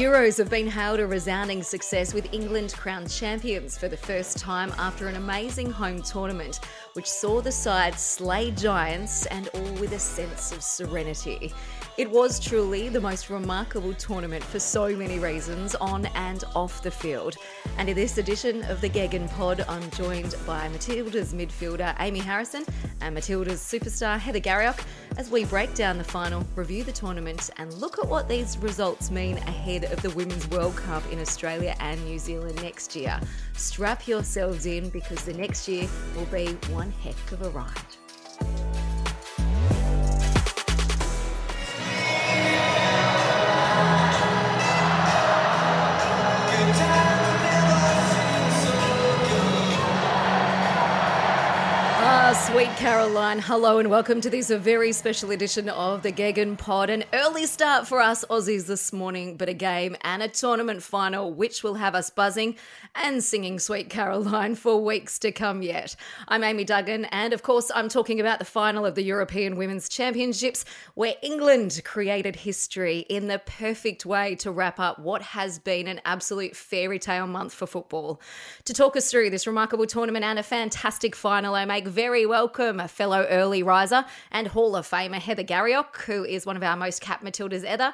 Euros have been hailed a resounding success with England crowned champions for the first time after an amazing home tournament, which saw the side slay giants and all with a sense of serenity. It was truly the most remarkable tournament for so many reasons, on and off the field. And in this edition of the Gegen Pod, I'm joined by Matilda's midfielder Amy Harrison and Matilda's superstar Heather Garriock as we break down the final, review the tournament, and look at what these results mean ahead of the Women's World Cup in Australia and New Zealand next year. Strap yourselves in because the next year will be one heck of a ride. Sweet Caroline. Hello and welcome to this very special edition of the Gegen Pod. An early start for us Aussies this morning, but a game and a tournament final which will have us buzzing and singing Sweet Caroline for weeks to come yet. I'm Amy Duggan, and of course, I'm talking about the final of the European Women's Championships, where England created history in the perfect way to wrap up what has been an absolute fairy tale month for football. To talk us through this remarkable tournament and a fantastic final, I make very welcome a fellow early riser and Hall of Famer Heather Garriock, who is one of our most capped Matildas ever.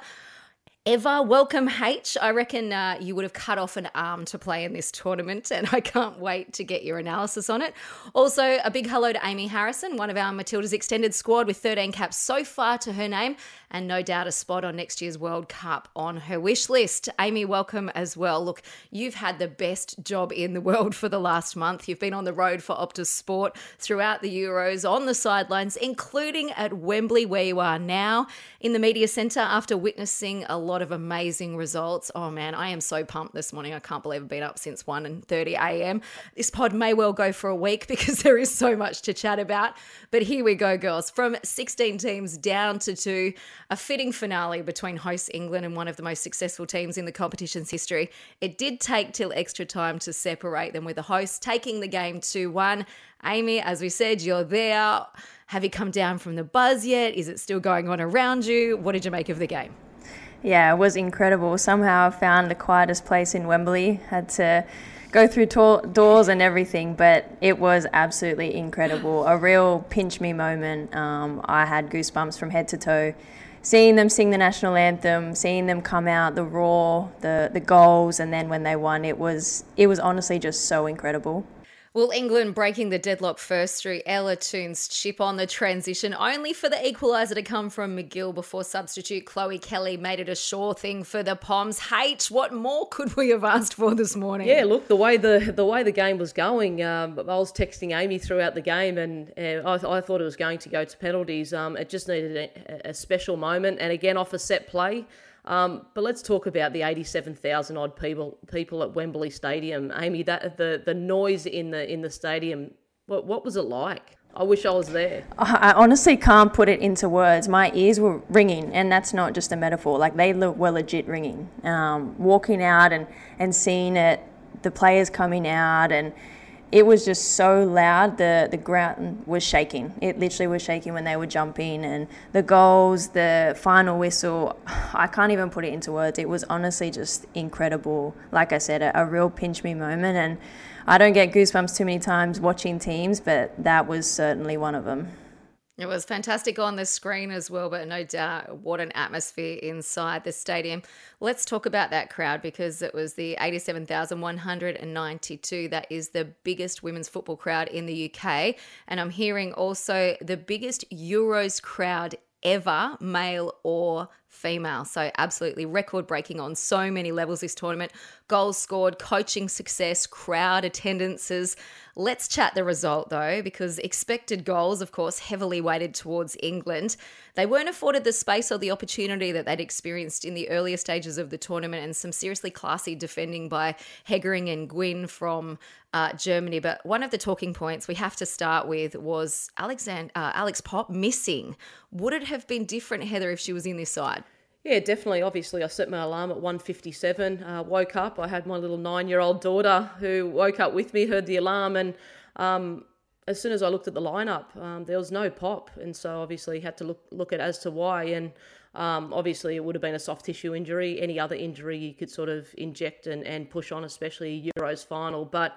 Ever welcome H. I reckon uh, you would have cut off an arm to play in this tournament, and I can't wait to get your analysis on it. Also, a big hello to Amy Harrison, one of our Matilda's extended squad with 13 caps so far to her name, and no doubt a spot on next year's World Cup on her wish list. Amy, welcome as well. Look, you've had the best job in the world for the last month. You've been on the road for Optus Sport throughout the Euros, on the sidelines, including at Wembley, where you are now, in the media centre after witnessing a lot of amazing results. Oh man, I am so pumped this morning. I can't believe I've been up since 1 and 30 a.m. This pod may well go for a week because there is so much to chat about. But here we go, girls. From 16 teams down to two, a fitting finale between host England and one of the most successful teams in the competition's history. It did take till extra time to separate them with the host taking the game 2 1. Amy, as we said, you're there. Have you come down from the buzz yet? Is it still going on around you? What did you make of the game? yeah, it was incredible. Somehow I found the quietest place in Wembley. Had to go through to- doors and everything, but it was absolutely incredible. A real pinch me moment. Um, I had goosebumps from head to toe. Seeing them sing the national anthem, seeing them come out, the roar, the the goals, and then when they won, it was it was honestly just so incredible. Well, England breaking the deadlock first through Ella Toone's chip on the transition, only for the equaliser to come from Magull before substitute Chloe Kelly made it a sure thing for the Poms. Hate, what more could we have asked for this morning? Yeah, look the way the the way the game was going. Um, I was texting Amy throughout the game, and uh, I, I, thought it was going to go to penalties. Um, it just needed a, a special moment, and again off a set play. Um, but let's talk about the 87,000 odd people people at Wembley Stadium. Amy, that the, the noise in the in the stadium, what, what was it like? I wish I was there. I honestly can't put it into words. My ears were ringing, and that's not just a metaphor. Like they were legit ringing. Um, walking out and, and seeing it, the players coming out, and it was just so loud. The the ground was shaking. It literally was shaking when they were jumping, and the goals, the final whistle. I can't even put it into words. It was honestly just incredible. Like I said, a, a real pinch me moment, and I don't get goosebumps too many times watching teams, but that was certainly one of them. It was fantastic on the screen as well, but no doubt what an atmosphere inside the stadium. Let's talk about that crowd because it was the 87,192. That is the biggest women's football crowd in the UK. And I'm hearing also the biggest Euros crowd ever, male or female. So, absolutely record breaking on so many levels this tournament. Goals scored, coaching success, crowd attendances. Let's chat the result though, because expected goals, of course, heavily weighted towards England. They weren't afforded the space or the opportunity that they'd experienced in the earlier stages of the tournament, and some seriously classy defending by Hegering and Gwynn from uh, Germany. But one of the talking points we have to start with was uh, Alex Popp missing. Would it have been different, Heather, if she was in this side? Yeah, definitely. Obviously, I set my alarm at 1.57, uh, woke up. I had my little nine-year-old daughter who woke up with me, heard the alarm, and um, as soon as I looked at the lineup, um, there was no Popp, and so obviously had to look look at as to why. And um, obviously, it would have been a soft tissue injury. Any other injury you could sort of inject and, and push on, especially Euros final. But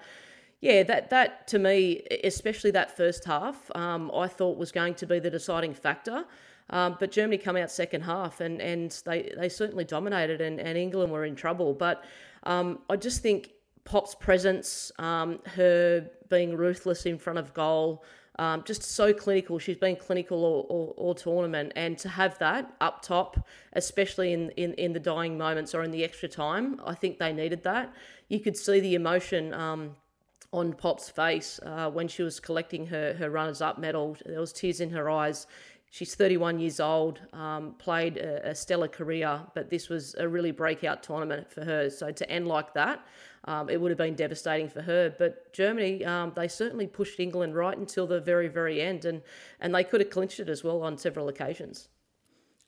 yeah, that that to me, especially that first half, um, I thought was going to be the deciding factor. Um, but Germany come out second half and, and they, they certainly dominated and, and England were in trouble. But um, I just think Popp's presence, um, her being ruthless in front of goal, um, just so clinical. She's been clinical all, all, all, tournament. And to have that up top, especially in, in, in the dying moments or in the extra time, I think they needed that. You could see the emotion um, on Popp's face uh, when she was collecting her, her runners up medal. There was tears in her eyes. She's 31 years old, um, played a, a, stellar career, but this was a really breakout tournament for her. So to end like that, um, it would have been devastating for her. But Germany, um, they certainly pushed England right until the very, very end, and, and they could have clinched it as well on several occasions.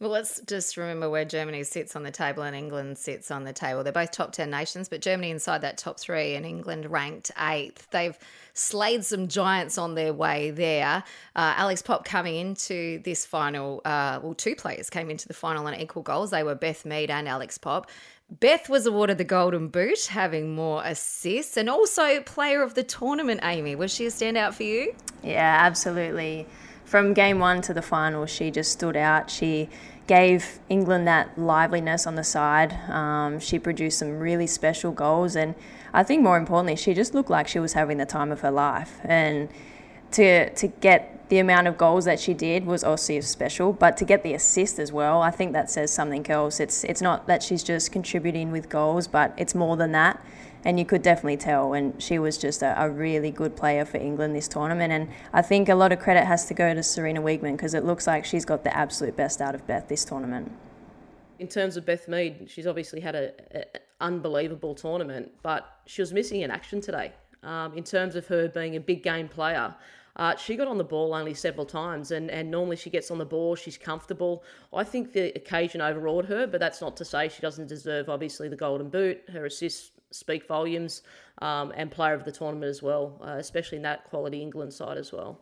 Well, let's just remember where Germany sits on the table and England sits on the table. They're both top 10 nations, but Germany inside that top three and England ranked eighth. They've slayed some giants on their way there. Uh, Alex Popp coming into this final, uh, well, two players came into the final on equal goals. They were Beth Mead and Alex Popp. Beth was awarded the Golden Boot, having more assists, and also Player of the Tournament, Amy. Was she a standout for you? Yeah, absolutely. From game one to the final, she just stood out. She gave England that liveliness on the side. Um, she produced some really special goals, and I think more importantly, she just looked like she was having the time of her life. And to to get the amount of goals that she did was also special, but to get the assist as well, I think that says something else. It's it's not that she's just contributing with goals, but it's more than that and you could definitely tell. And she was just a, a, really good player for England this tournament. And I think a lot of credit has to go to Sarina Wiegman because it looks like she's got the absolute best out of Beth this tournament. In terms of Beth Mead, she's obviously had an unbelievable tournament, but she was missing in action today. Um, in terms of her being a big game player, uh, she got on the ball only several times, and, and normally she gets on the ball, she's comfortable. I think the occasion overawed her, but that's not to say she doesn't deserve, obviously, the golden boot. Her assists speak volumes, um, and player of the tournament as well, uh, especially in that quality England side as well.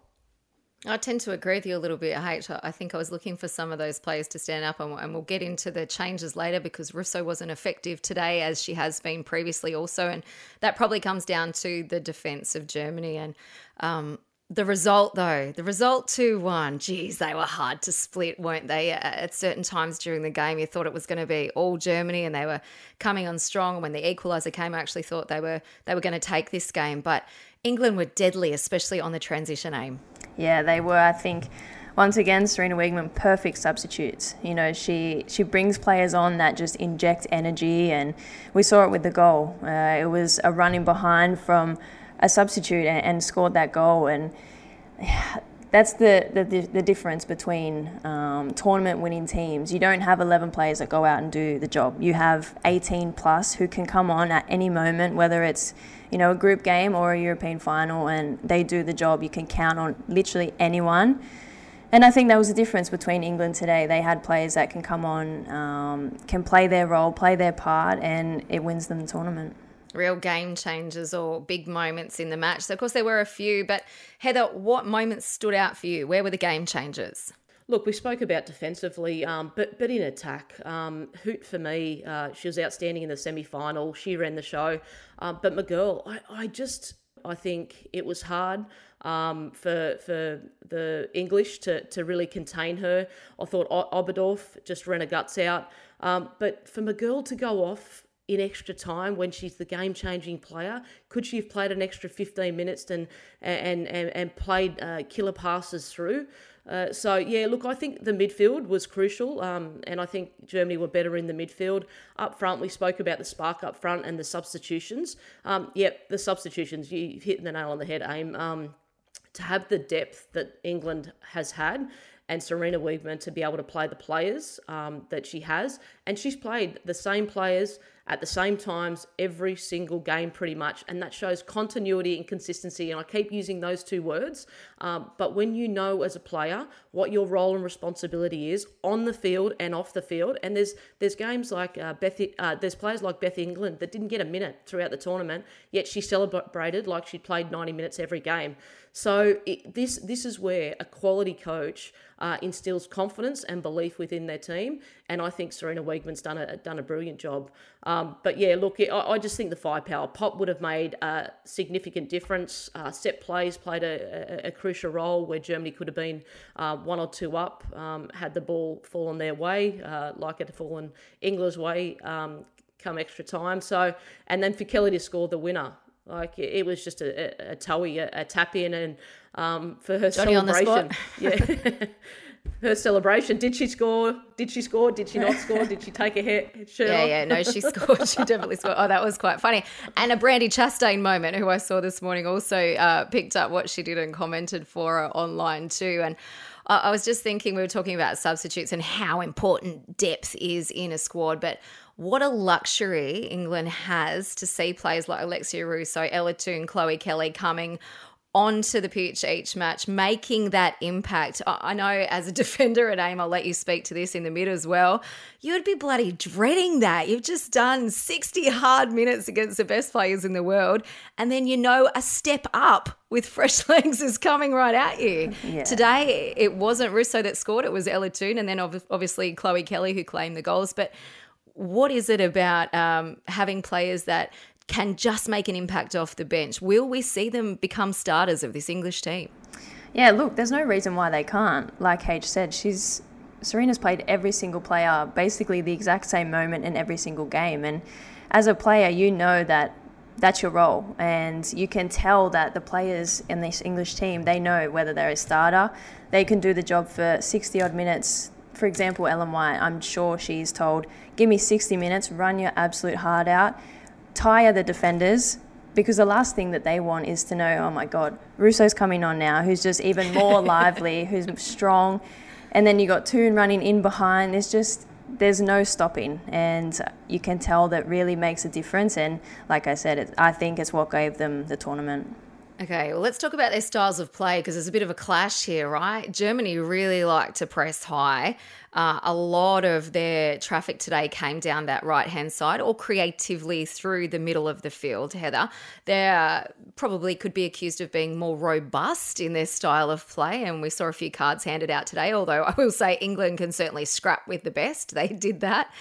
I tend to agree with you a little bit. I think I was looking for some of those players to stand up, and, and we'll get into the changes later because Russo wasn't effective today as she has been previously, also. And that probably comes down to the defence of Germany. And um, the result, though, the result 2 1, geez, they were hard to split, weren't they? At certain times during the game, you thought it was going to be all Germany and they were coming on strong. When the equaliser came, I actually thought they were, they were going to take this game. But England were deadly, especially on the transition aim. Yeah, they were. I think once again, Sarina Wiegman, perfect substitutes. You know, she she brings players on that just inject energy, and we saw it with the goal. Uh, it was a running behind from a substitute and, and scored that goal. And that's the, the, the difference between um, tournament winning teams. You don't have 11 players that go out and do the job. You have 18 plus who can come on at any moment, whether it's you know a group game or a European final, and they do the job. You can count on literally anyone. And I think that was the difference between England today. They had players that can come on, um, can play their role, play their part, and it wins them the tournament real game changers or big moments in the match. So, of course, there were a few, but Heather, what moments stood out for you? Where were the game changers? Look, we spoke about defensively, um, but but in attack, um, Huth for me, uh, she was outstanding in the semi final. She ran the show, um, but Magull, I, I just I think it was hard um, for for the English to, to really contain her. I thought Oberdorf just ran her guts out, um, but for Magull to go off in extra time when she's the game changing player? Could she have played an extra 15 minutes and and and, and played uh, killer passes through? Uh, so yeah, look, I think the midfield was crucial, um, and I think Germany were better in the midfield. Up front, we spoke about the spark up front and the substitutions. Um, yep, the substitutions. You hit the nail on the head, aim. Um, to have the depth that England has had and Sarina Wiegman to be able to play the players um, that she has. And she's played the same players at the same times every single game pretty much. And that shows continuity and consistency. And i keep using those two words. Um, but when you know as a player what your role and responsibility is on the field and off the field and there's there's games like uh, beth uh, there's players like beth england that didn't get a minute throughout the tournament yet she celebrated like she'd played 90 minutes every game so it, this this is where a quality coach uh, instills confidence and belief within their team. And I think Sarina Wiegman's done a done a brilliant job. Um, but yeah, look, I, I, just think the firepower Popp would have made a significant difference. Uh, set plays played a, a, a, crucial role where Germany could have been uh, one or two up, um, had the ball fallen their way, uh, like it had fallen England's way. Um, come extra time. So, and then for Kelly to score the winner, like it, was just a, a, a towie, a, a, tap in, and um, for her Johnny celebration. yeah. her celebration. Did she score? Did she score? Did she not score? Did she take a hit? Shirt yeah, yeah, no, she scored. She definitely scored. Oh, that was quite funny. And a Brandi Chastain moment, who I saw this morning, also uh, picked up what she did and commented for her online too. And I was just thinking, we were talking about substitutes and how important depth is in a squad, but what a luxury England has to see players like Alessia Russo, Ella Toone, Chloe Kelly coming onto the pitch each match, making that impact. I know as a defender at AIM, I'll let you speak to this in the mid as well. You'd be bloody dreading that. You've just done 60 hard minutes against the best players in the world, and then you know a step up with fresh legs is coming right at you. Yeah. Today, it wasn't Russo that scored, it was Ella Toone, and then obviously Chloe Kelly who claimed the goals. But what is it about um, having players that can just make an impact off the bench? Will we see them become starters of this English team? Yeah, look, there's no reason why they can't. Like H said, she's Sarina's played every single player basically the exact same moment in every single game, and as a player, you know that that's your role, and you can tell that the players in this English team they know whether they're a starter, they can do the job for 60 odd minutes for example, Ellen White, I'm sure she's told, give me 60 minutes, run your absolute heart out, tire the defenders, because the last thing that they want is to know, oh my God, Russo's coming on now, who's just even more lively, who's strong. And then you got Toone running in behind. There's just, there's no stopping. And you can tell that really makes a difference. And like I said, it, I think it's what gave them the tournament. Okay, well, let's talk about their styles of play because there's a bit of a clash here, right? Germany really like to press high. Uh, a lot of their traffic today came down that right hand side or creatively through the middle of the field, Heather. They probably could be accused of being more robust in their style of play, and we saw a few cards handed out today, although I will say England can certainly scrap with the best. They did that.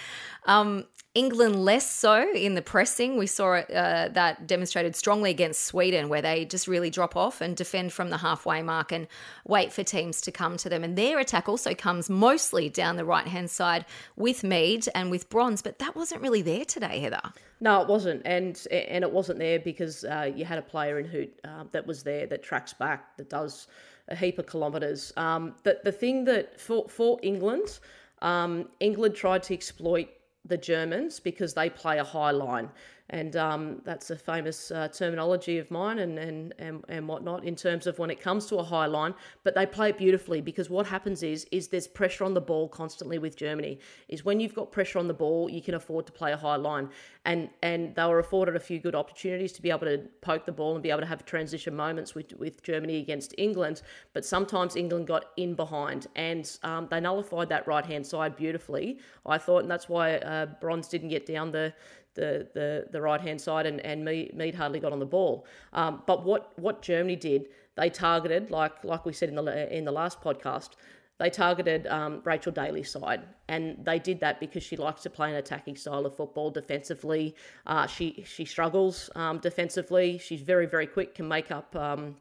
Um, England less so in the pressing. We saw uh, that demonstrated strongly against Sweden, where they just really drop off and defend from the halfway mark and wait for teams to come to them. And their attack also comes mostly down the right hand side with Mead and with Bronze, but that wasn't really there today, Heather. No, it wasn't, and and it wasn't there because uh, you had a player in Huth uh, that was there that tracks back that does a heap of kilometres. Um, the the thing that for for England, um, England tried to exploit the Germans because they play a high line and um, that's a famous uh, terminology of mine and, and, and, and whatnot in terms of when it comes to a high line. But they play it beautifully because what happens is is there's pressure on the ball constantly with Germany. Is when you've got pressure on the ball, you can afford to play a high line, and and they were afforded a few good opportunities to be able to poke the ball and be able to have transition moments with with Germany against England. But sometimes England got in behind, and um, they nullified that right hand side beautifully. I thought, and that's why uh, Bronze didn't get down the the the, the right hand side, and and Mead hardly got on the ball. Um, but what what Germany did, they targeted like like we said in the in the last podcast. They targeted um, Rachel Daly's side, and they did that because she likes to play an attacking style of football. Defensively, uh, she she struggles um, defensively. She's very very quick, can make up um,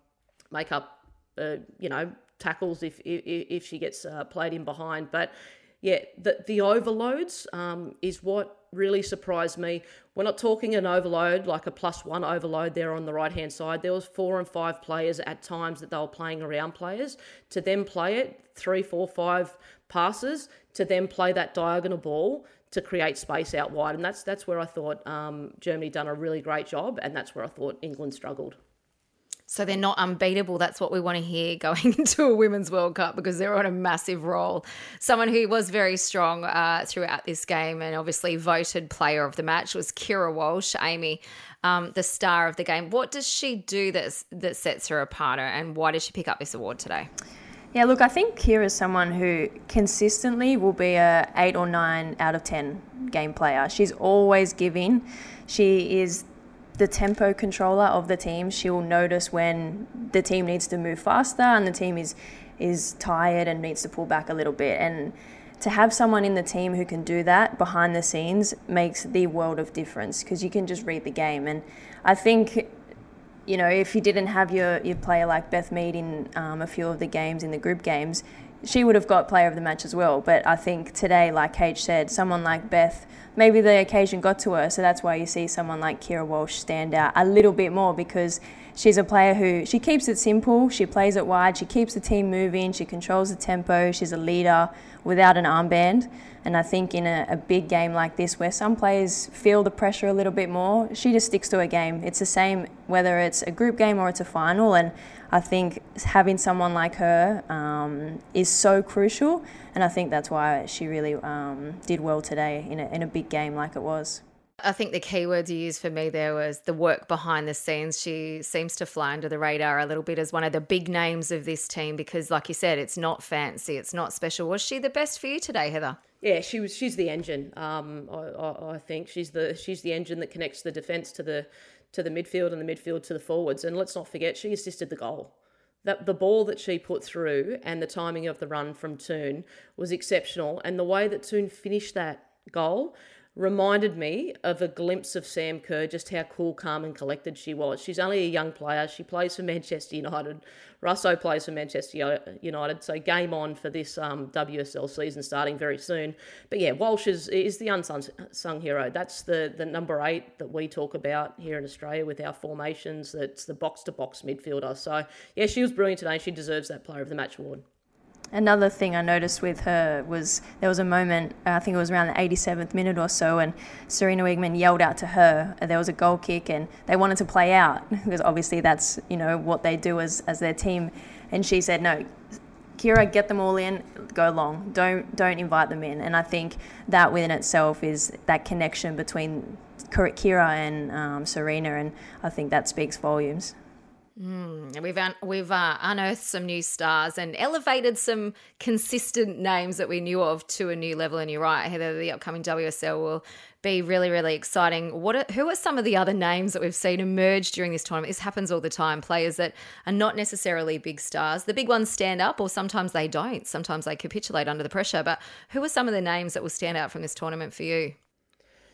make up uh, you know tackles if if, if she gets uh, played in behind. But yeah, the the overloads um, is what really surprised me. We're not talking an overload like a plus one overload there on the right hand side. There was four and five players at times that they were playing around players. To then play it three, four, five passes to then play that diagonal ball to create space out wide, and that's that's where I thought um, Germany done a really great job, and that's where I thought England struggled. So they're not unbeatable. That's what we want to hear going into a Women's World Cup because they're on a massive roll. Someone who was very strong uh, throughout this game and obviously voted player of the match was Keira Walsh, Amy, um, the star of the game. What does she do that that sets her apart, and why did she pick up this award today? Yeah, look, I think Keira is someone who consistently will be a eight or nine out of ten game player. She's always giving. She is the tempo controller of the team. She'll notice when the team needs to move faster and the team is is tired and needs to pull back a little bit. And to have someone in the team who can do that behind the scenes makes the world of difference because you can just read the game. And I think, you know, if you didn't have your, your player like Beth Mead in um, a few of the games in the group games, she would have got player of the match as well. But I think today, like Kate said, someone like Beth, maybe the occasion got to her. So that's why you see someone like Keira Walsh stand out a little bit more because she's a player who she keeps it simple, she plays it wide, she keeps the team moving, she controls the tempo, she's a leader without an armband. And I think in a, a, big game like this, where some players feel the pressure a little bit more, she just sticks to her game. It's the same whether it's a group game or it's a final. And I think having someone like her um, is so crucial, and I think that's why she really um, did well today in a, in a big game like it was. I think the key words you used for me there was the work behind the scenes. She seems to fly under the radar a little bit as one of the big names of this team because, like you said, it's not fancy, it's not special. Was she the best for you today, Heather? Yeah, she was. She's the engine. Um, I, I, I think she's the she's the engine that connects the defence to the to the midfield and the midfield to the forwards. And let's not forget, she assisted the goal. That the ball that she put through and the timing of the run from Toone was exceptional. And the way that Toone finished that goal reminded me of a glimpse of Sam Kerr, just how cool, calm, and collected she was. She's only a young player. She plays for Manchester United. Russo plays for Manchester United. So game on for this um, WSL season starting very soon. But yeah, Walsh is, is the unsung hero. That's the, the number eight that we talk about here in Australia with our formations. That's the box to box midfielder. So yeah, she was brilliant today. She deserves that Player of the Match award. Another thing I noticed with her was there was a moment, I think it was around the 87th minute or so, and Sarina Wiegman yelled out to her. There was a goal kick, and they wanted to play out because obviously that's you know what they do as as their team. And she said, "No, Keira, get them all in, go long. Don't don't invite them in." And I think that within itself is that connection between Keira and um, Sarina, and I think that speaks volumes. Mm, we've un- we've uh, unearthed some new stars and elevated some consistent names that we knew of to a new level. And you're right, Heather, the upcoming WSL will be really, really exciting. What are, who are some of the other names that we've seen emerge during this tournament? This happens all the time. Players that are not necessarily big stars. The big ones stand up, or sometimes they don't. Sometimes they capitulate under the pressure. But who are some of the names that will stand out from this tournament for you?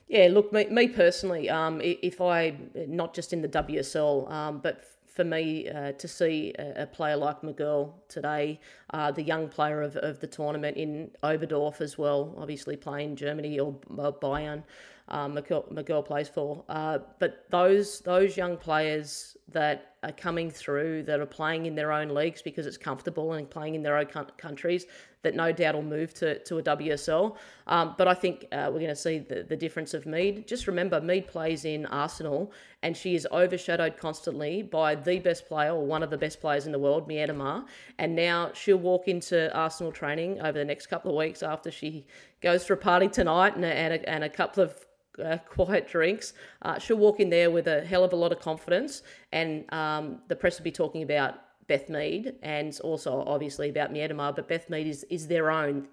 Yeah, look, me, me personally, um, if I not just in the WSL, um, but for me uh, to see a, a, player like Magull today, uh, the young player of, of the tournament in Oberdorf as well, obviously playing Germany or, Bayern, um, Magull, Magull plays for. Uh, but those those young players that are coming through, that are playing in their own leagues because it's comfortable and playing in their own countries, that no doubt will move to, to a WSL. Um, but I think uh, we're going to see the, the difference of Mead. Just remember, Mead plays in Arsenal and she is overshadowed constantly by the best player or one of the best players in the world, Miedema. And now she'll walk into Arsenal training over the next couple of weeks after she goes to a party tonight and a, and a, and a couple of uh, quiet drinks. Uh, she'll walk in there with a hell of a lot of confidence, and um, the press will be talking about Beth Mead and also obviously about Miedema, but Beth Mead is, is their own.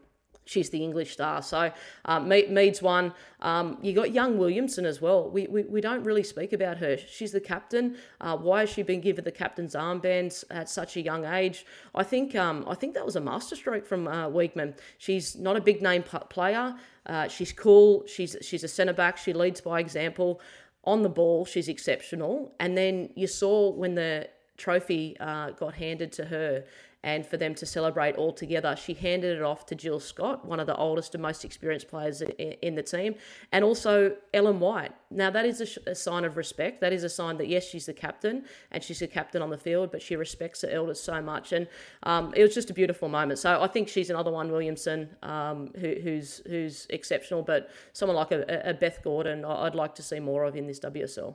She's the English star. So um, Mead's one. Um, you got young Williamson as well. We, we, we don't really speak about her. She's the captain. Uh, why has she been given the captain's armbands at such a young age? I think um, I think that was a masterstroke from uh, Wiegman. She's not a big name player. Uh, she's cool. She's she's a centre back. She leads by example. On the ball, she's exceptional. And then you saw when the trophy uh, got handed to her and for them to celebrate all together. She handed it off to Jill Scott, one of the oldest and most experienced players in the team, and also Ellen White. Now, that is a, a sign of respect. That is a sign that, yes, she's the captain and she's the captain on the field, but she respects the elders so much. And um, it was just a beautiful moment. So I think she's another one, Williamson, um, who, who's who's exceptional, but someone like a, a Beth Gordon, I'd like to see more of in this WSL.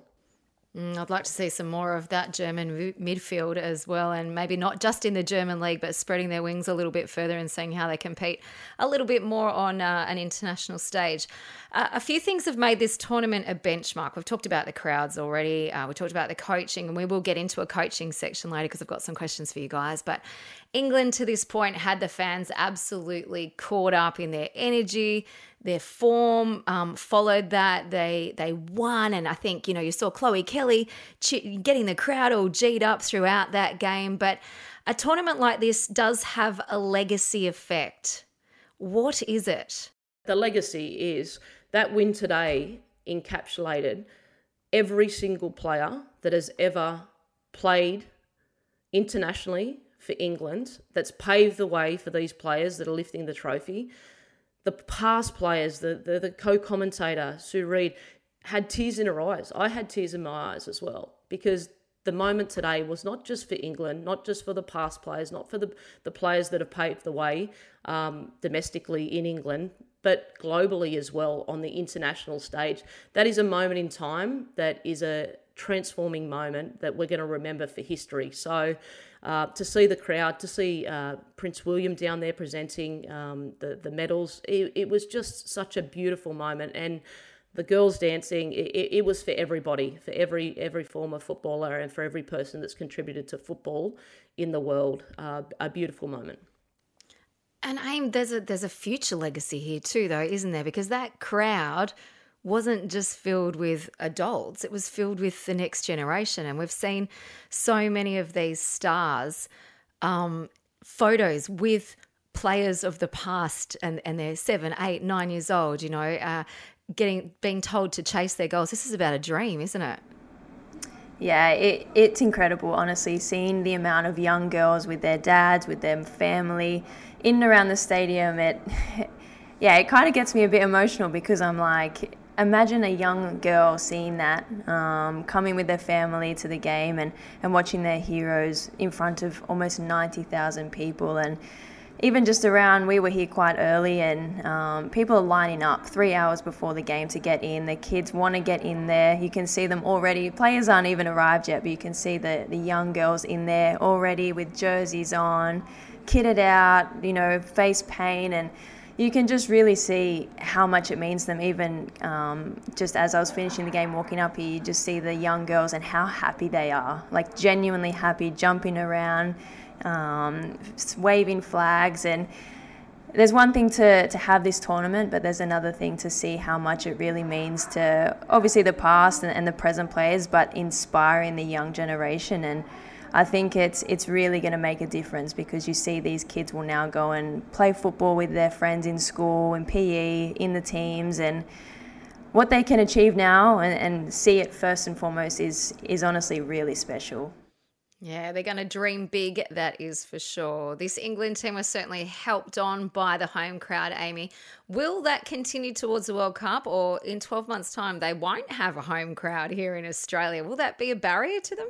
Mm, I'd like to see some more of that German midfield as well, and maybe not just in the German league, but spreading their wings a little bit further and seeing how they compete a little bit more on uh, an international stage. Uh, a few things have made this tournament a benchmark. We've talked about the crowds already. Uh, we talked about the coaching, and we will get into a coaching section later because I've got some questions for you guys. But England to this point had the fans absolutely caught up in their energy their form um, followed that. They they won, and I think you know you saw Chloe Kelly getting the crowd all g'd up throughout that game. But a tournament like this does have a legacy effect. What is it? The legacy is that win today encapsulated every single player that has ever played internationally for England that's paved the way for these players that are lifting the trophy the past players, the, the, the co commentator, Sue Reed, had tears in her eyes. I had tears in my eyes as well because the moment today was not just for England, not just for the past players, not for the, the players that have paved the way um, domestically in England, but globally as well on the international stage. That is a moment in time that is a transforming moment that we're going to remember for history. So uh, to see the crowd, to see uh, Prince William down there presenting um, the the medals, it, it, was just such a beautiful moment. And the girls dancing, it, it, was for everybody, for every every former footballer, and for every person that's contributed to football in the world. Uh, a beautiful moment. And aim, there's a there's a future legacy here too, though, isn't there? Because that crowd wasn't just filled with adults, it was filled with the next generation. And we've seen so many of these stars um, photos with players of the past and, and they're seven, eight, nine years old, you know, uh, getting being told to chase their goals. This is about a dream, isn't it? Yeah, it, it's incredible, honestly, seeing the amount of young girls with their dads, with their family, in and around the stadium. It, yeah, it kind of gets me a bit emotional because I'm like, imagine a young girl seeing that, um, coming with their family to the game and, and watching their heroes in front of almost 90,000 people. And even just around, we were here quite early, and um, people are lining up three hours before the game to get in. The kids want to get in there. You can see them already. Players aren't even arrived yet, but you can see the, the young girls in there already with jerseys on, kitted out, you know, face paint and you can just really see how much it means to them. Even um, just as I was finishing the game, walking up here, you just see the young girls and how happy they are like genuinely happy, jumping around, um, waving flags. And there's one thing to, to have this tournament, but there's another thing to see how much it really means to obviously the past and, and the present players, but inspiring the young generation. And I think it's it's really going to make a difference because you see these kids will now go and play football with their friends in school in PE in the teams and what they can achieve now and, and see it first and foremost is is honestly really special. Yeah, they're going to dream big, that is for sure. This England team was certainly helped on by the home crowd, Amy. Will that continue towards the World Cup, or in 12 months' time, they won't have a home crowd here in Australia? Will that be a barrier to them?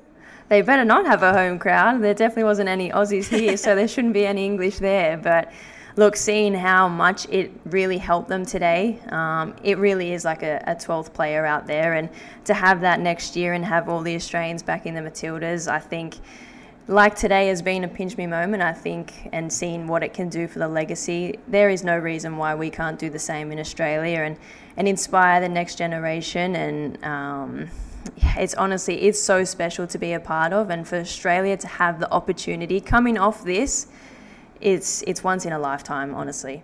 They better not have a home crowd. There definitely wasn't any Aussies here, so there shouldn't be any English there. But look, seeing how much it really helped them today, um, it really is like a, a 12th player out there. And to have that next year and have all the Australians back in the Matildas, I think, like today has been a pinch me moment, I think, and seeing what it can do for the legacy, there is no reason why we can't do the same in Australia and, and inspire the next generation. And um, it's honestly, it's so special to be a part of. And for Australia to have the opportunity coming off this, it's it's once in a lifetime, honestly.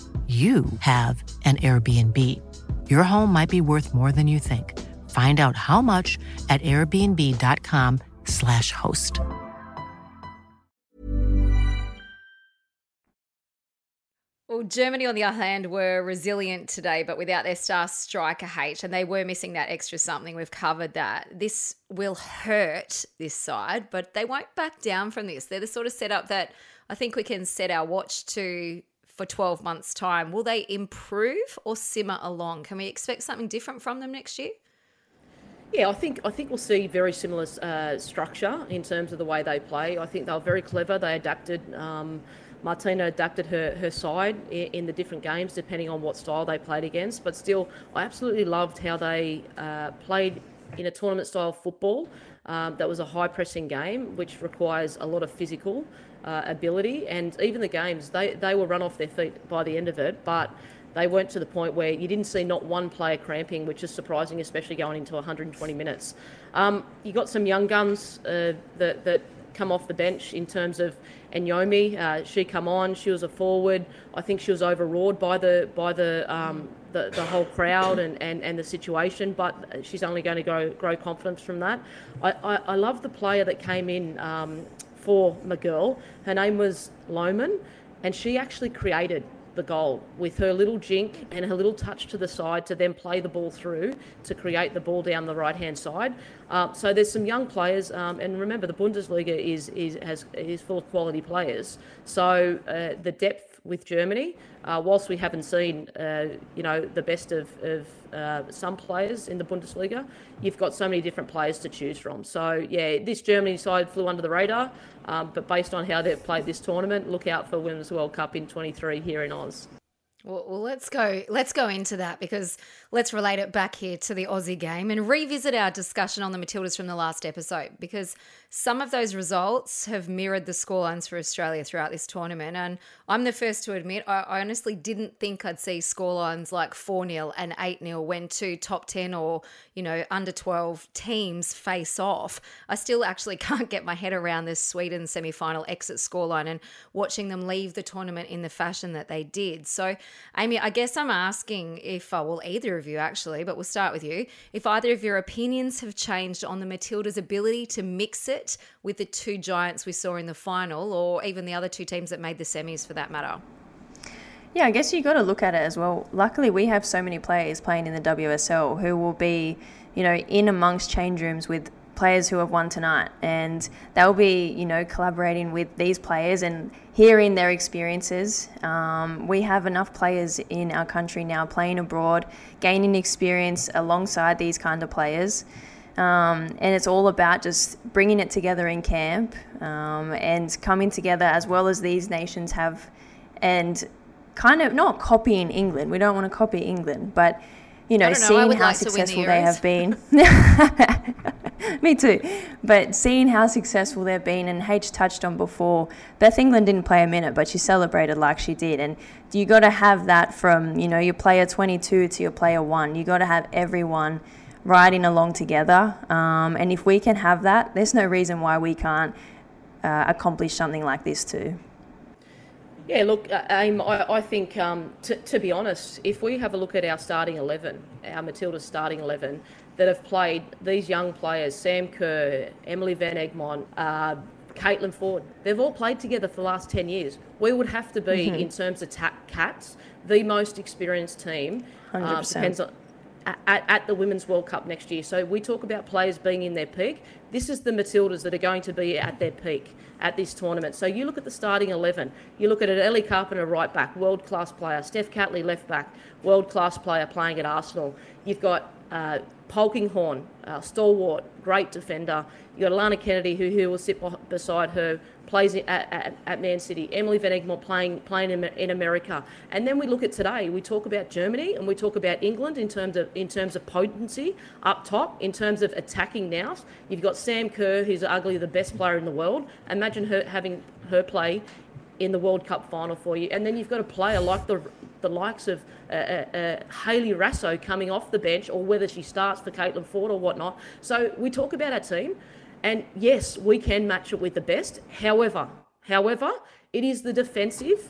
you have an Airbnb. Your home might be worth more than you think. Find out how much at airbnb.com/slash host. Well, Germany, on the other hand, were resilient today, but without their star striker H, and they were missing that extra something. We've covered that. This will hurt this side, but they won't back down from this. They're the sort of setup that I think we can set our watch to for 12 months' time. Will they improve or simmer along? Can we expect something different from them next year? Yeah, I think I think we'll see very similar uh, structure in terms of the way they play. I think they were very clever. They adapted. Um, Martina adapted her, her side in, the different games depending on what style they played against. But still, I absolutely loved how they uh, played in a tournament style football. Um, that was a high pressing game, which requires a lot of physical uh, ability. And even the games, they, they were run off their feet by the end of it. But they weren't to the point where you didn't see not one player cramping, which is surprising, especially going into 120 minutes. Um, you got some young guns uh, that, that come off the bench in terms of Anyomi. Uh, she come on. She was a forward. I think she was overawed by the by the um, the, the whole crowd and, and, and the situation, but she's only going to grow grow confidence from that. I, I, I love the player that came in um, for Magull. Her name was Lohmann, and she actually created the goal with her little jink and her little touch to the side to then play the ball through to create the ball down the right hand side. Uh, so there's some young players, um, and remember the Bundesliga is is has is full of quality players. So uh, the depth with Germany. Uh, whilst we haven't seen, uh, you know, the best of, of uh, some players in the Bundesliga, you've got so many different players to choose from. So yeah, this Germany side flew under the radar, um, but based on how they've played this tournament, look out for Women's World Cup in 23 here in Oz. Well, well, let's go. Let's go into that because let's relate it back here to the Aussie game and revisit our discussion on the Matildas from the last episode because some of those results have mirrored the scorelines for Australia throughout this tournament. And I'm the first to admit, I, honestly didn't think I'd see scorelines like 4 0 and 8 0 when two top 10 or, you know, under 12 teams face off. I still actually can't get my head around this Sweden semi final exit scoreline and watching them leave the tournament in the fashion that they did. So, Amy, I guess I'm asking if, uh, well, either you actually, but we'll start with you, if either of your opinions have changed on the Matildas' ability to mix it it with the two giants we saw in the final, or even the other two teams that made the semis for that matter? Yeah, I guess you got to look at it as well. Luckily, we have so many players playing in the WSL who will be, you know, in amongst change rooms with players who have won tonight, and they'll be, you know, collaborating with these players and hearing their experiences. Um, we have enough players in our country now playing abroad, gaining experience alongside these kind of players. Um, and it's all about just bringing it together in camp um, and coming together as well as these nations have and kind of not copying England. We don't want to copy England, but you know, know seeing how like successful the they have been. Me too. But seeing how successful they've been, and H touched on before, Beth England didn't play a minute, but she celebrated like she did. And you got to have that from, you know, your player 22 to your player one. You got to have everyone riding along together. Um, and if we can have that, there's no reason why we can't uh, accomplish something like this too. Yeah, look, uh, I, I think, um, t- to be honest, if we have a look at our starting 11, our Matilda's starting 11, that have played these young players, Sam Kerr, Emily Van Egmond, uh, Caitlin Foord, they've all played together for the last 10 years. We would have to be, mm-hmm. in terms of ta- cats, the most experienced team. Uh, depends on, at, at, the Women's World Cup next year. So we talk about players being in their peak. This is the Matildas that are going to be at their peak at this tournament. So you look at the starting 11. You look at it, Ellie Carpenter, right back, world class player. Steph Catley, left back, world class player playing at Arsenal. You've got uh, Polkinghorne, uh, stalwart, great defender. You got Alana Kennedy, who, who will sit beside her, plays at, at, at Man City. Emily Van Egmond playing playing in, in, America. And then we look at today. We talk about Germany and we talk about England in terms of in terms of potency up top, in terms of attacking now. You've got Sam Kerr, who's arguably the best player in the world. Imagine her having her play in the World Cup final for you. And then you've got a player like the the likes of uh, uh, uh, Hayley Raso coming off the bench, or whether she starts for Caitlin Foord or whatnot. So we talk about our team, and yes, we can match it with the best. However, however, it is the defensive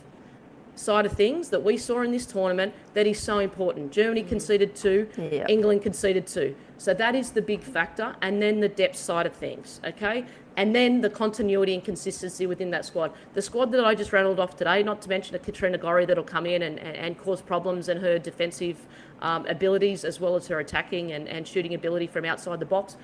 side of things that we saw in this tournament that is so important. Germany conceded two. England conceded two. So that is the big factor. And then the depth side of things, okay? And then the continuity and consistency within that squad. The squad that I just rattled off today, not to mention a Katrina Gorry that'll come in and, and, and cause problems and her defensive um, abilities as well as her attacking and, and shooting ability from outside the box.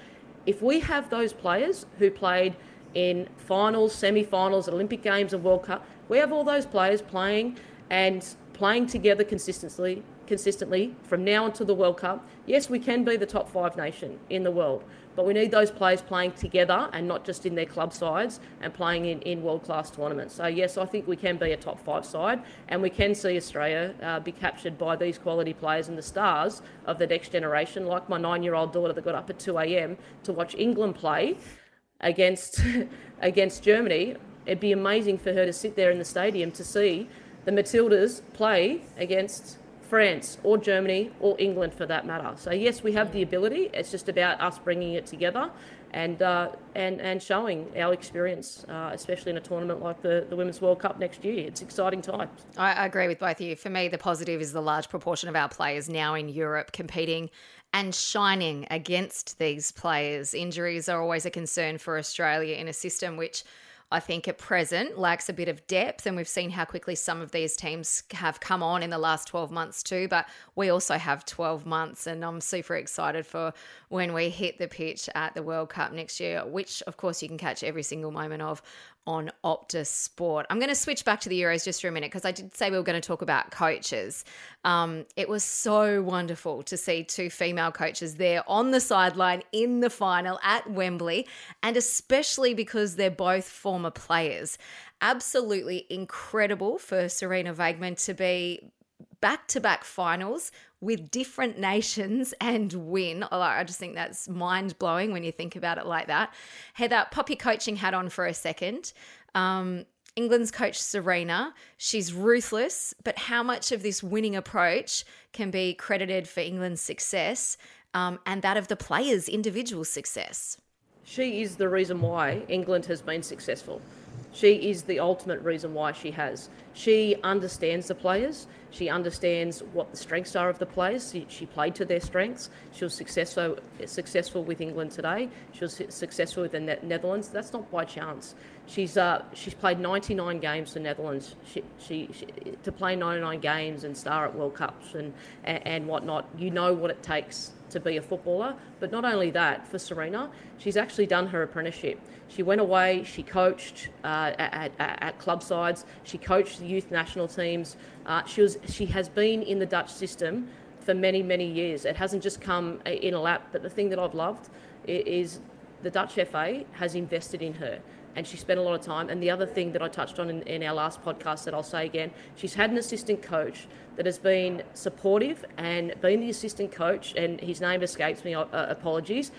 If we have those players who played in finals, semi-finals, Olympic Games, and World Cup, we have all those players playing and playing together consistently, consistently from now until the World Cup. Yes, we can be the top five nation in the world, but we need those players playing together and not just in their club sides and playing in, in world class tournaments. So, yes, I think we can be a top five side and we can see Australia uh, be captured by these quality players and the stars of the next generation, like my nine year old daughter that got up at 2 a.m. to watch England play against, against Germany it'd be amazing for her to sit there in the stadium to see the Matildas play against France or Germany or England for that matter. So yes, we have the ability. It's just about us bringing it together and uh, and and showing our experience, uh, especially in a tournament like the, the Women's World Cup next year. It's exciting times. I, I agree with both of you. For me, the positive is the large proportion of our players now in Europe competing and shining against these players. Injuries are always a concern for Australia in a system which I think at present lacks a bit of depth. And we've seen how quickly some of these teams have come on in the last 12 months too. But we also have 12 months, and I'm super excited for when we hit the pitch at the World Cup next year, which of course you can catch every single moment of on Optus Sport. I'm going to switch back to the Euros just for a minute because I did say we were going to talk about coaches. Um, it was so wonderful to see two female coaches there on the sideline in the final at Wembley, and especially because they're both former players. Absolutely incredible for Sarina Wiegman to be back to back finals with different nations and win. I just think that's mind blowing when you think about it like that. Heather, pop your coaching hat on for a second. Um, England's coach Sarina, she's ruthless, but how much of this winning approach can be credited for England's success um, and that of the players' individual success? She is the reason why England has been successful. She is the ultimate reason why she has. She understands the players. She understands what the strengths are of the players. She, she played to their strengths. She was successful successful with England today. She was successful with the Netherlands. That's not by chance. She's uh, she's played 99 games for Netherlands. She, she, she, to play 99 games and star at World Cups and, and and whatnot. You know what it takes to be a footballer. But not only that, for Sarina, she's actually done her apprenticeship. She went away, she coached uh, at, at, at, club sides, she coached the youth national teams. Uh, she, was, she has been in the Dutch system for many, many years. It hasn't just come in a lap, but the thing that I've loved is the Dutch FA has invested in her and she spent a lot of time. And the other thing that I touched on in, in, our last podcast that I'll say again, she's had an assistant coach that has been supportive and been the assistant coach, and his name escapes me, uh, apologies,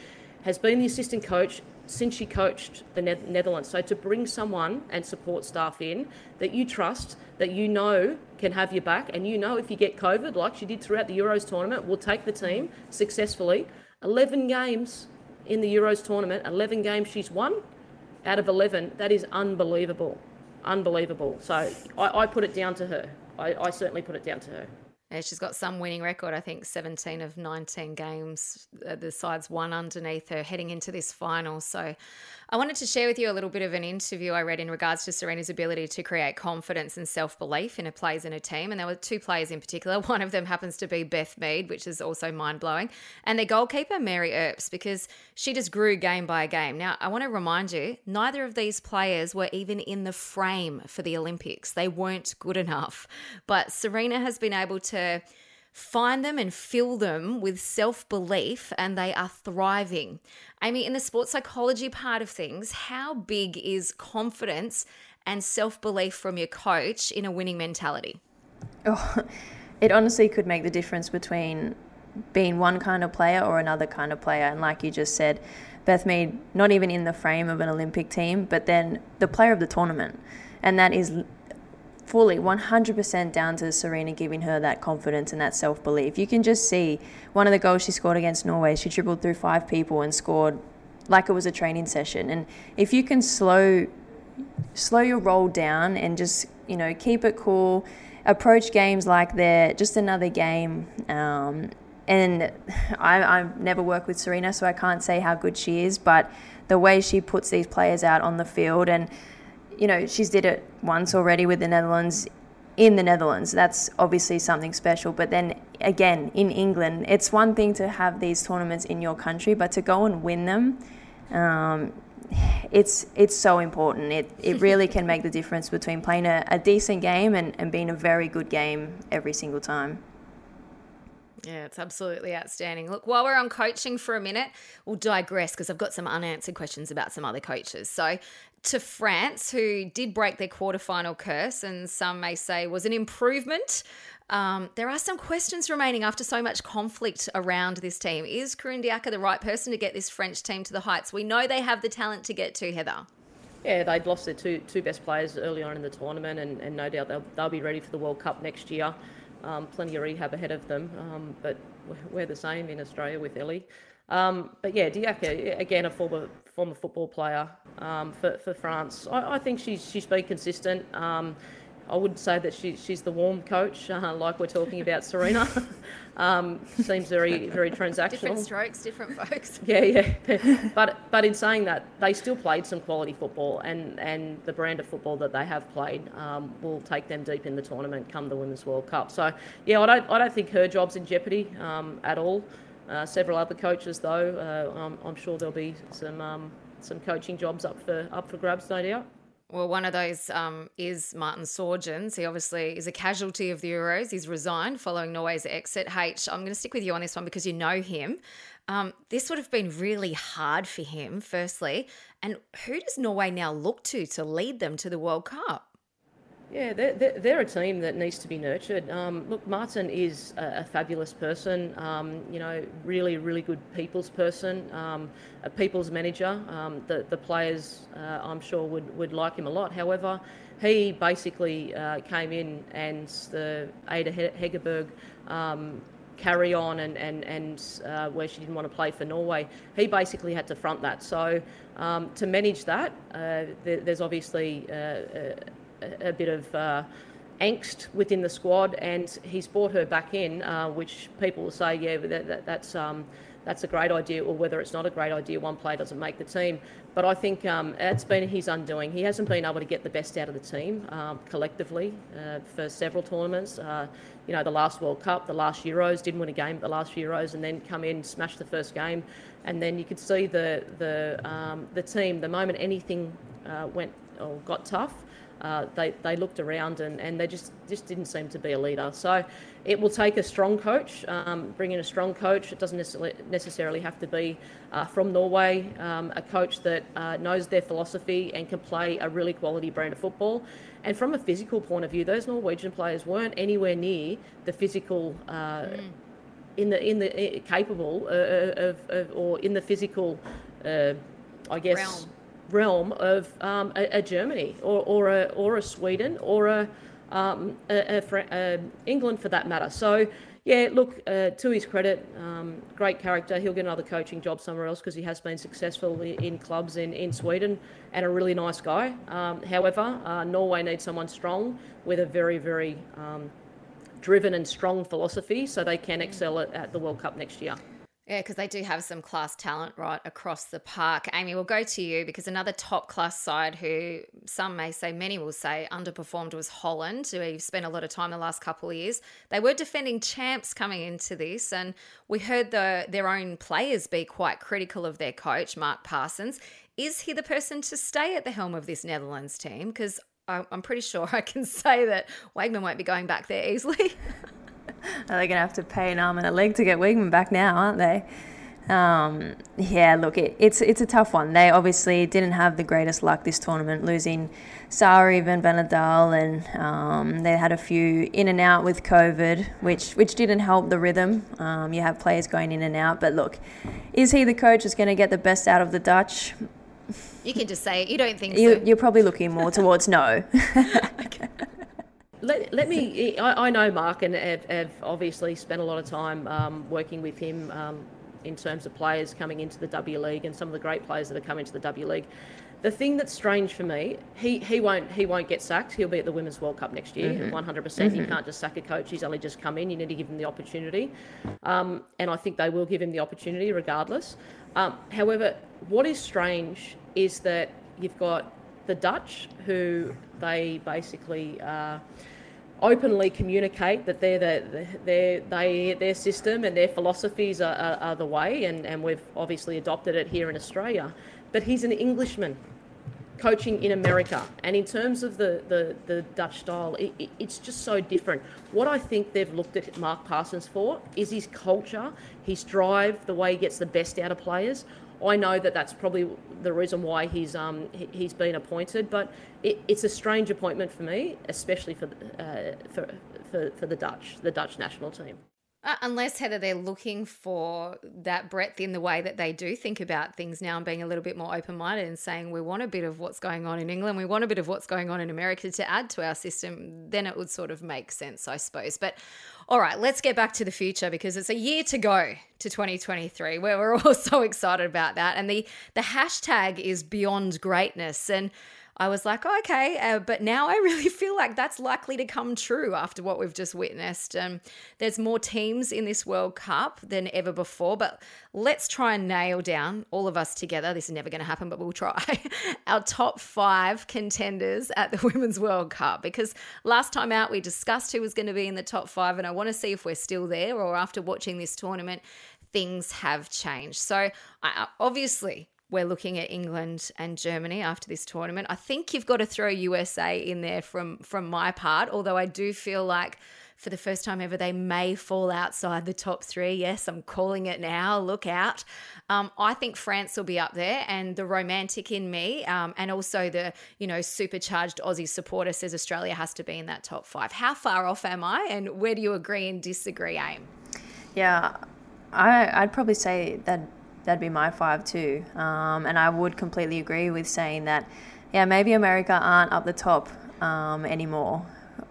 has been the assistant coach since she coached the ne- Netherlands. So to bring someone and support staff in that you trust, that you know can have your back, and you know if you get COVID, like she did throughout the Euros tournament, will take the team successfully. 11 games in the Euros tournament, 11 games she's won out of 11. That is unbelievable. Unbelievable. So I, I put it down to her. I, I certainly put it down to her. Yeah, she's got some winning record. I think 17 of 19 games. Uh, the side's won underneath her heading into this final. So I wanted to share with you a little bit of an interview I read in regards to Sarina's ability to create confidence and self belief in her players in a team. And there were two players in particular. One of them happens to be Beth Mead, which is also mind blowing, and their goalkeeper, Mary Earps, because she just grew game by game. Now, I want to remind you, neither of these players were even in the frame for the Olympics. They weren't good enough. But Sarina has been able to find them and fill them with self belief, and they are thriving. Amy, in the sports psychology part of things, how big is confidence and self belief from your coach in a winning mentality? Oh, it honestly could make the difference between being one kind of player or another kind of player. And like you just said, Beth Mead, not even in the frame of an Olympic team, but then the player of the tournament. And that is fully 100% down to Sarina giving her that confidence and that self belief. You can just see one of the goals she scored against Norway, she dribbled through five people and scored like it was a training session. And if you can slow slow your roll down and just, you know, keep it cool, approach games like they're just another game. Um, and I, I've never worked with Sarina, so I can't say how good she is, but the way she puts these players out on the field and you know, she's did it once already with the Netherlands in the Netherlands. That's obviously something special. But then again, in England, it's one thing to have these tournaments in your country, but to go and win them, um, it's it's so important. It it really can make the difference between playing a, a decent game and, and being a very good game every single time. Yeah, it's absolutely outstanding. Look, while we're on coaching for a minute, we'll digress because I've got some unanswered questions about some other coaches. So, to France, who did break their quarterfinal curse, and some may say was an improvement. Um, there are some questions remaining after so much conflict around this team. Is Diacre the right person to get this French team to the heights we know they have the talent to get to, Heather? Yeah, they'd lost their two two best players early on in the tournament, and, and no doubt they'll, they'll be ready for the World Cup next year. Um, plenty of rehab ahead of them, um, but we're the same in Australia with Ellie. Um, but yeah, Diacre, again, a former former football player um, for, for France. I, I, think she's she's been consistent. Um, I wouldn't say that she, she's the warm coach, uh, like we're talking about Sarina. um, seems very very transactional. Different strokes, different folks. Yeah, yeah. but but in saying that, they still played some quality football, and, and the brand of football that they have played um, will take them deep in the tournament come the Women's World Cup. So yeah, I don't I don't think her job's in jeopardy um, at all. Uh, several other coaches, though, uh, I'm, I'm, sure there'll be some um, some coaching jobs up for up for grabs, no doubt. Well, one of those um, is Martin Sjögren. He obviously is a casualty of the Euros. He's resigned following Norway's exit. H, I'm going to stick with you on this one because you know him. Um, this would have been really hard for him, firstly. And who does Norway now look to to lead them to the World Cup? Yeah, they're, they're, a team that needs to be nurtured. Um, look, Martin is a, a fabulous person, um, you know, really, really good people's person, um, a people's manager. Um, the, the players, uh, I'm sure, would, would like him a lot. However, he basically uh, came in and the Ada Hegerberg um, carry on and, and, and uh, where she didn't want to play for Norway, he basically had to front that. So um, to manage that, uh, there, there's obviously uh, uh, a, bit of uh, angst within the squad, and he's brought her back in, uh, which people will say, yeah, that, that, that's um, that's a great idea, or whether it's not a great idea, one player doesn't make the team. But I think um, it's been his undoing. He hasn't been able to get the best out of the team um, collectively uh, for several tournaments. Uh, you know, the last World Cup, the last Euros, didn't win a game at the last Euros, and then come in, smash the first game, and then you could see the the um, the team. The moment anything uh, went or got tough, uh, they, they looked around and, and they just, just didn't seem to be a leader. So it will take a strong coach, um, bring in a strong coach. It doesn't necessarily, have to be uh, from Norway, um, a coach that uh, knows their philosophy and can play a really quality brand of football. And from a physical point of view, those Norwegian players weren't anywhere near the physical. Mm. In the in the uh, capable uh, of, of, or in the physical, I guess Realm realm of um, a, a, Germany or, or, a, or a Sweden or a, um, a, a, England for that matter. So, yeah, look, uh, to his credit, um, great character. He'll get another coaching job somewhere else because he has been successful in, clubs in, in Sweden and a really nice guy. Um, however, uh, Norway needs someone strong with a very, very um, driven and strong philosophy so they can excel at, at the World Cup next year. Yeah, because they do have some class talent right across the park. Amy, we'll go to you because another top class side who some may say, many will say, underperformed was Holland, who we've spent a lot of time the last couple of years. They were defending champs coming into this, and we heard the, their own players be quite critical of their coach, Mark Parsons. Is he the person to stay at the helm of this Netherlands team? Because I'm pretty sure I can say that Wiegman won't be going back there easily. Are they going to have to pay an arm and a leg to get Wiegman back now, aren't they? Um, yeah, look, it, it's it's a tough one. They obviously didn't have the greatest luck this tournament, losing Sari Van Veenendaal, and um, they had a few in and out with COVID, which which didn't help the rhythm. Um, you have players going in and out, but look, is he the coach that's going to get the best out of the Dutch? You can just say it. You don't think you, so. You're probably looking more towards no. Let, let me, I, I know Mark and have, have obviously spent a lot of time um, working with him um, in terms of players coming into the W League and some of the great players that are coming to the W League. The thing that's strange for me, he, he won't he won't get sacked. He'll be at the Women's World Cup next year, Mm-hmm. 100%. percent You can't just sack a coach. He's only just come in. You need to give him the opportunity, um, and I think they will give him the opportunity regardless. Um, however, what is strange is that you've got the Dutch, who they basically. Uh, openly communicate that they're the, their they their system and their philosophies are, are, are the way, and, and we've obviously adopted it here in Australia. But he's an Englishman coaching in America, and in terms of the the, the Dutch style, it, it, it's just so different. What I think they've looked at Mark Parsons for is his culture, his drive, the way he gets the best out of players. I know that that's probably the reason why he's um, he- he's been appointed, but it, it's a strange appointment for me, especially for, uh, for for for the Dutch, the Dutch national team. Uh, unless Heather, they're looking for that breadth in the way that they do think about things now and being a little bit more open minded and saying we want a bit of what's going on in England, we want a bit of what's going on in America to add to our system, then it would sort of make sense, I suppose. But all right, let's get back to the future because it's a year to go to 2023 where we're all so excited about that. And the, the hashtag is beyond greatness. And I was like, oh, okay, uh, but now I really feel like that's likely to come true after what we've just witnessed. Um, there's more teams in this World Cup than ever before, but let's try and nail down all of us together. This is never going to happen, but we'll try our top five contenders at the Women's World Cup because last time out we discussed who was going to be in the top five, and I want to see if we're still there or after watching this tournament, things have changed. So, I, obviously, we're looking at England and Germany after this tournament. I think you've got to throw USA in there from from my part, although I do feel like for the first time ever they may fall outside the top three. Yes, I'm calling it now. Look out. Um, I think France will be up there, and the romantic in me, um, and also the you know supercharged Aussie supporter says Australia has to be in that top five. How far off am I, and where do you agree and disagree, Aim? Yeah, I, I'd probably say that that'd be my five too. Um, and I would completely agree with saying that, yeah, maybe America aren't up the top um, anymore.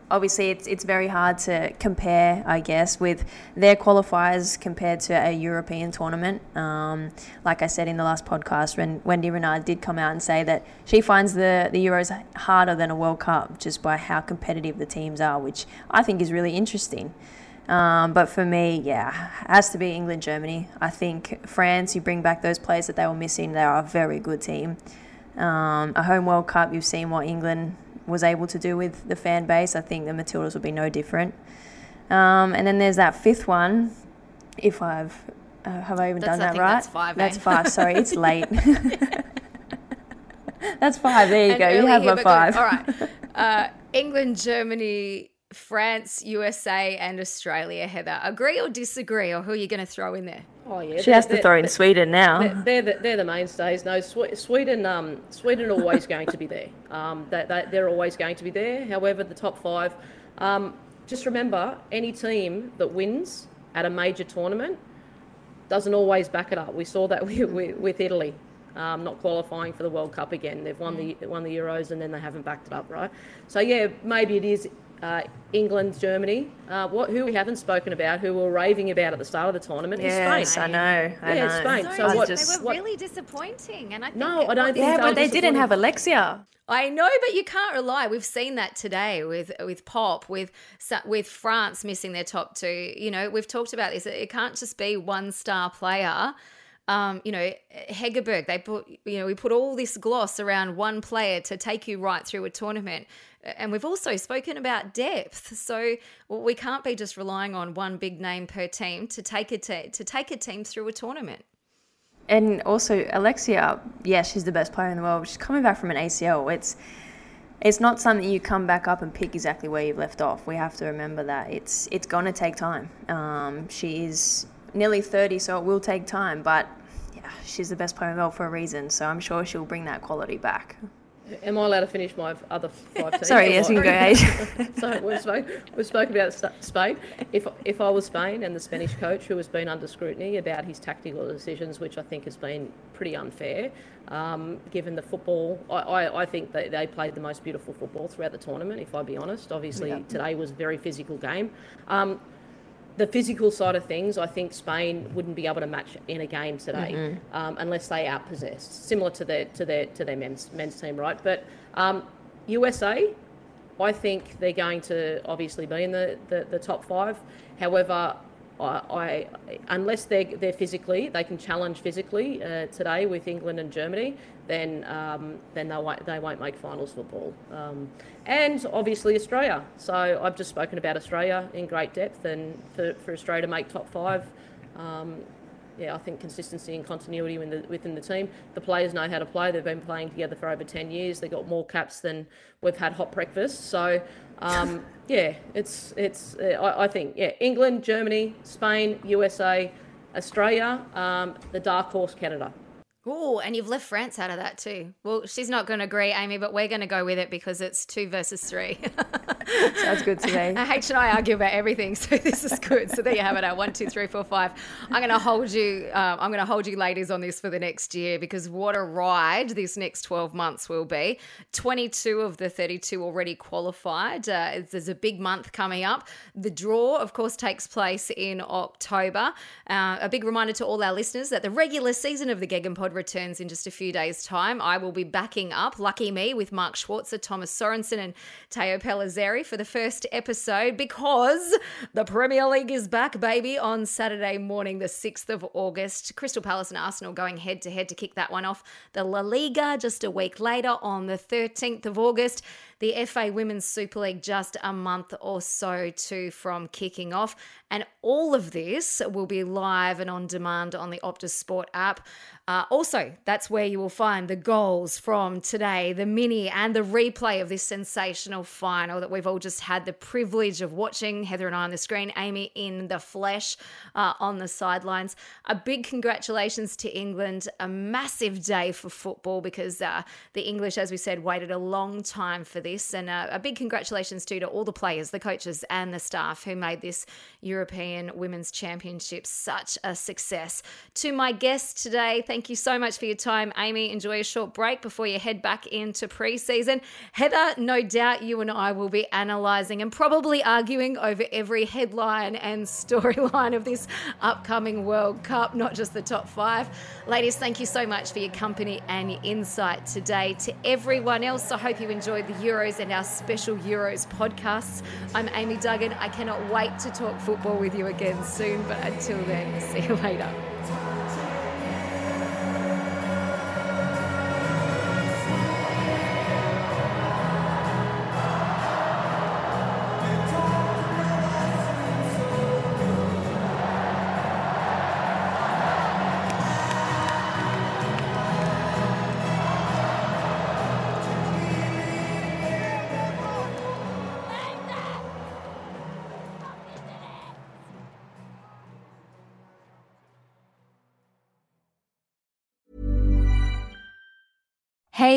Obviously, it's it's very hard to compare, I guess, with their qualifiers compared to a European tournament. Um, like I said in the last podcast, when Wendie Renard did come out and say that she finds the, the Euros harder than a World Cup just by how competitive the teams are, which I think is really interesting. Um, but for me, yeah, has to be England, Germany. I think France, you bring back those players that they were missing, they are a very good team. Um, a home World Cup, you've seen what England was able to do with the fan base. I think the Matildas will be no different. Um, and then there's that fifth one. If I've uh, have I even That's- done I that right? that's five, That's eh? five. Sorry, it's late. that's five. There you An go. You have my five. All right. Uh, England, Germany, France, USA, and Australia. Heather, agree or disagree, or who are you going to throw in there? Oh yeah, She has to throw in they're- Sweden now. They're, they're, the, they're the mainstays. No, Sweden, um, Sweden always going to be there. Um, they, they, they're always going to be there. However, the top five, um, just remember, any team that wins at a major tournament doesn't always back it up. We saw that with, with, with Italy. Um, not qualifying for the World Cup again. They've won the won the Euros and then they haven't backed it up, right? So yeah, maybe it is uh, England, Germany. Uh, what who we haven't spoken about, who we were raving about at the start of the tournament, Yes, is Spain. I know. I Yeah, know. Spain. So I what- just- they were what- really disappointing, and I think No, I don't was- think yeah, so. but they didn't have Alexia. I know, but you can't rely. We've seen that today with with Popp, with with France missing their top two. You know, we've talked about this. It can't just be one star player. Um, you know, Hegerberg. They put you know we put all this gloss around one player to take you right through a tournament. And we've also spoken about depth, so we can't be just relying on one big name per team to take a te- to take a team through a tournament. And also Alexia, yeah, she's the best player in the world. She's coming back from an ACL. It's it's not something you come back up and pick exactly where you've left off. We have to remember that it's it's going to take time. Um, she is nearly 30, so it will take time, but yeah, she's the best player in the world for a reason. So I'm sure she'll bring that quality back. Am I allowed to finish my other five teams? Sorry, yes, you can go, Age. so we've spoken, we've spoken about Spain. If, if I was Spain and the Spanish coach who has been under scrutiny about his tactical decisions, which I think has been pretty unfair, um, given the football, I, I, I, think that they played the most beautiful football throughout the tournament, if I be honest. Obviously, yeah. today was a very physical game. Um, the physical side of things, I think Spain wouldn't be able to match in a game today mm-hmm. um, unless they outpossessed, similar to their to their to their men's men's team, right? But um, USA, I think they're going to obviously be in the, the, the top five. However, I, I, unless they're, they're physically, they can challenge physically uh, today with England and Germany, then um, then they won't they won't make finals football. Um, and obviously Australia. So I've just spoken about Australia in great depth, and for, for Australia to make top five. Um, yeah, I think consistency and continuity within the, within the team. The players know how to play. They've been playing together for over 10 years. They've got more caps than we've had hot breakfast. So um, yeah, it's it's. Uh, I, I, think yeah, England, Germany, Spain, USA, Australia, um, the dark horse Canada. Oh, and you've left France out of that too. Well, she's not going to agree, Amy, but we're going to go with it because it's two versus three. Sounds good to me. H and I argue about everything, so this is good. So there you have it. Our one, two, three, four, five. I'm going to hold you. Um, I'm going to hold you, ladies, on this for the next year because what a ride this next 12 months will be. 22 of the 32 already qualified. Uh, there's a big month coming up. The draw, of course, takes place in October. Uh, a big reminder to all our listeners that the regular season of the Gegen Pod returns in just a few days' time. I will be backing up Lucky Me with Mark Schwarzer, Thomas Sorensen, and Teo Pellizzeri for the first episode because the Premier League is back, baby, on Saturday morning, the 6th of August. Crystal Palace and Arsenal going head to head to kick that one off. The La Liga just a week later on the 13th of August the FA Women's Super League just a month or so too from kicking off. And all of this will be live and on demand on the Optus Sport app. Uh, also, that's where you will find the goals from today, the mini and the replay of this sensational final that we've all just had the privilege of watching. Heather and I on the screen, Amy in the flesh uh, on the sidelines. A big congratulations to England. A massive day for football because uh, the English, as we said, waited a long time for this. And uh, a big congratulations too to all the players, the coaches, and the staff who made this European Women's Championship such a success. To my guests today, thank you so much for your time, Amy. Enjoy a short break before you head back into preseason. Heather, no doubt you and I will be analysing and probably arguing over every headline and storyline of this upcoming World Cup, not just the top five. Ladies, thank you so much for your company and your insight today. To everyone else, I hope you enjoyed the Euros and our special Euros podcasts. I'm Amy Duggan. I cannot wait to talk football with you again soon, but until then, see you later.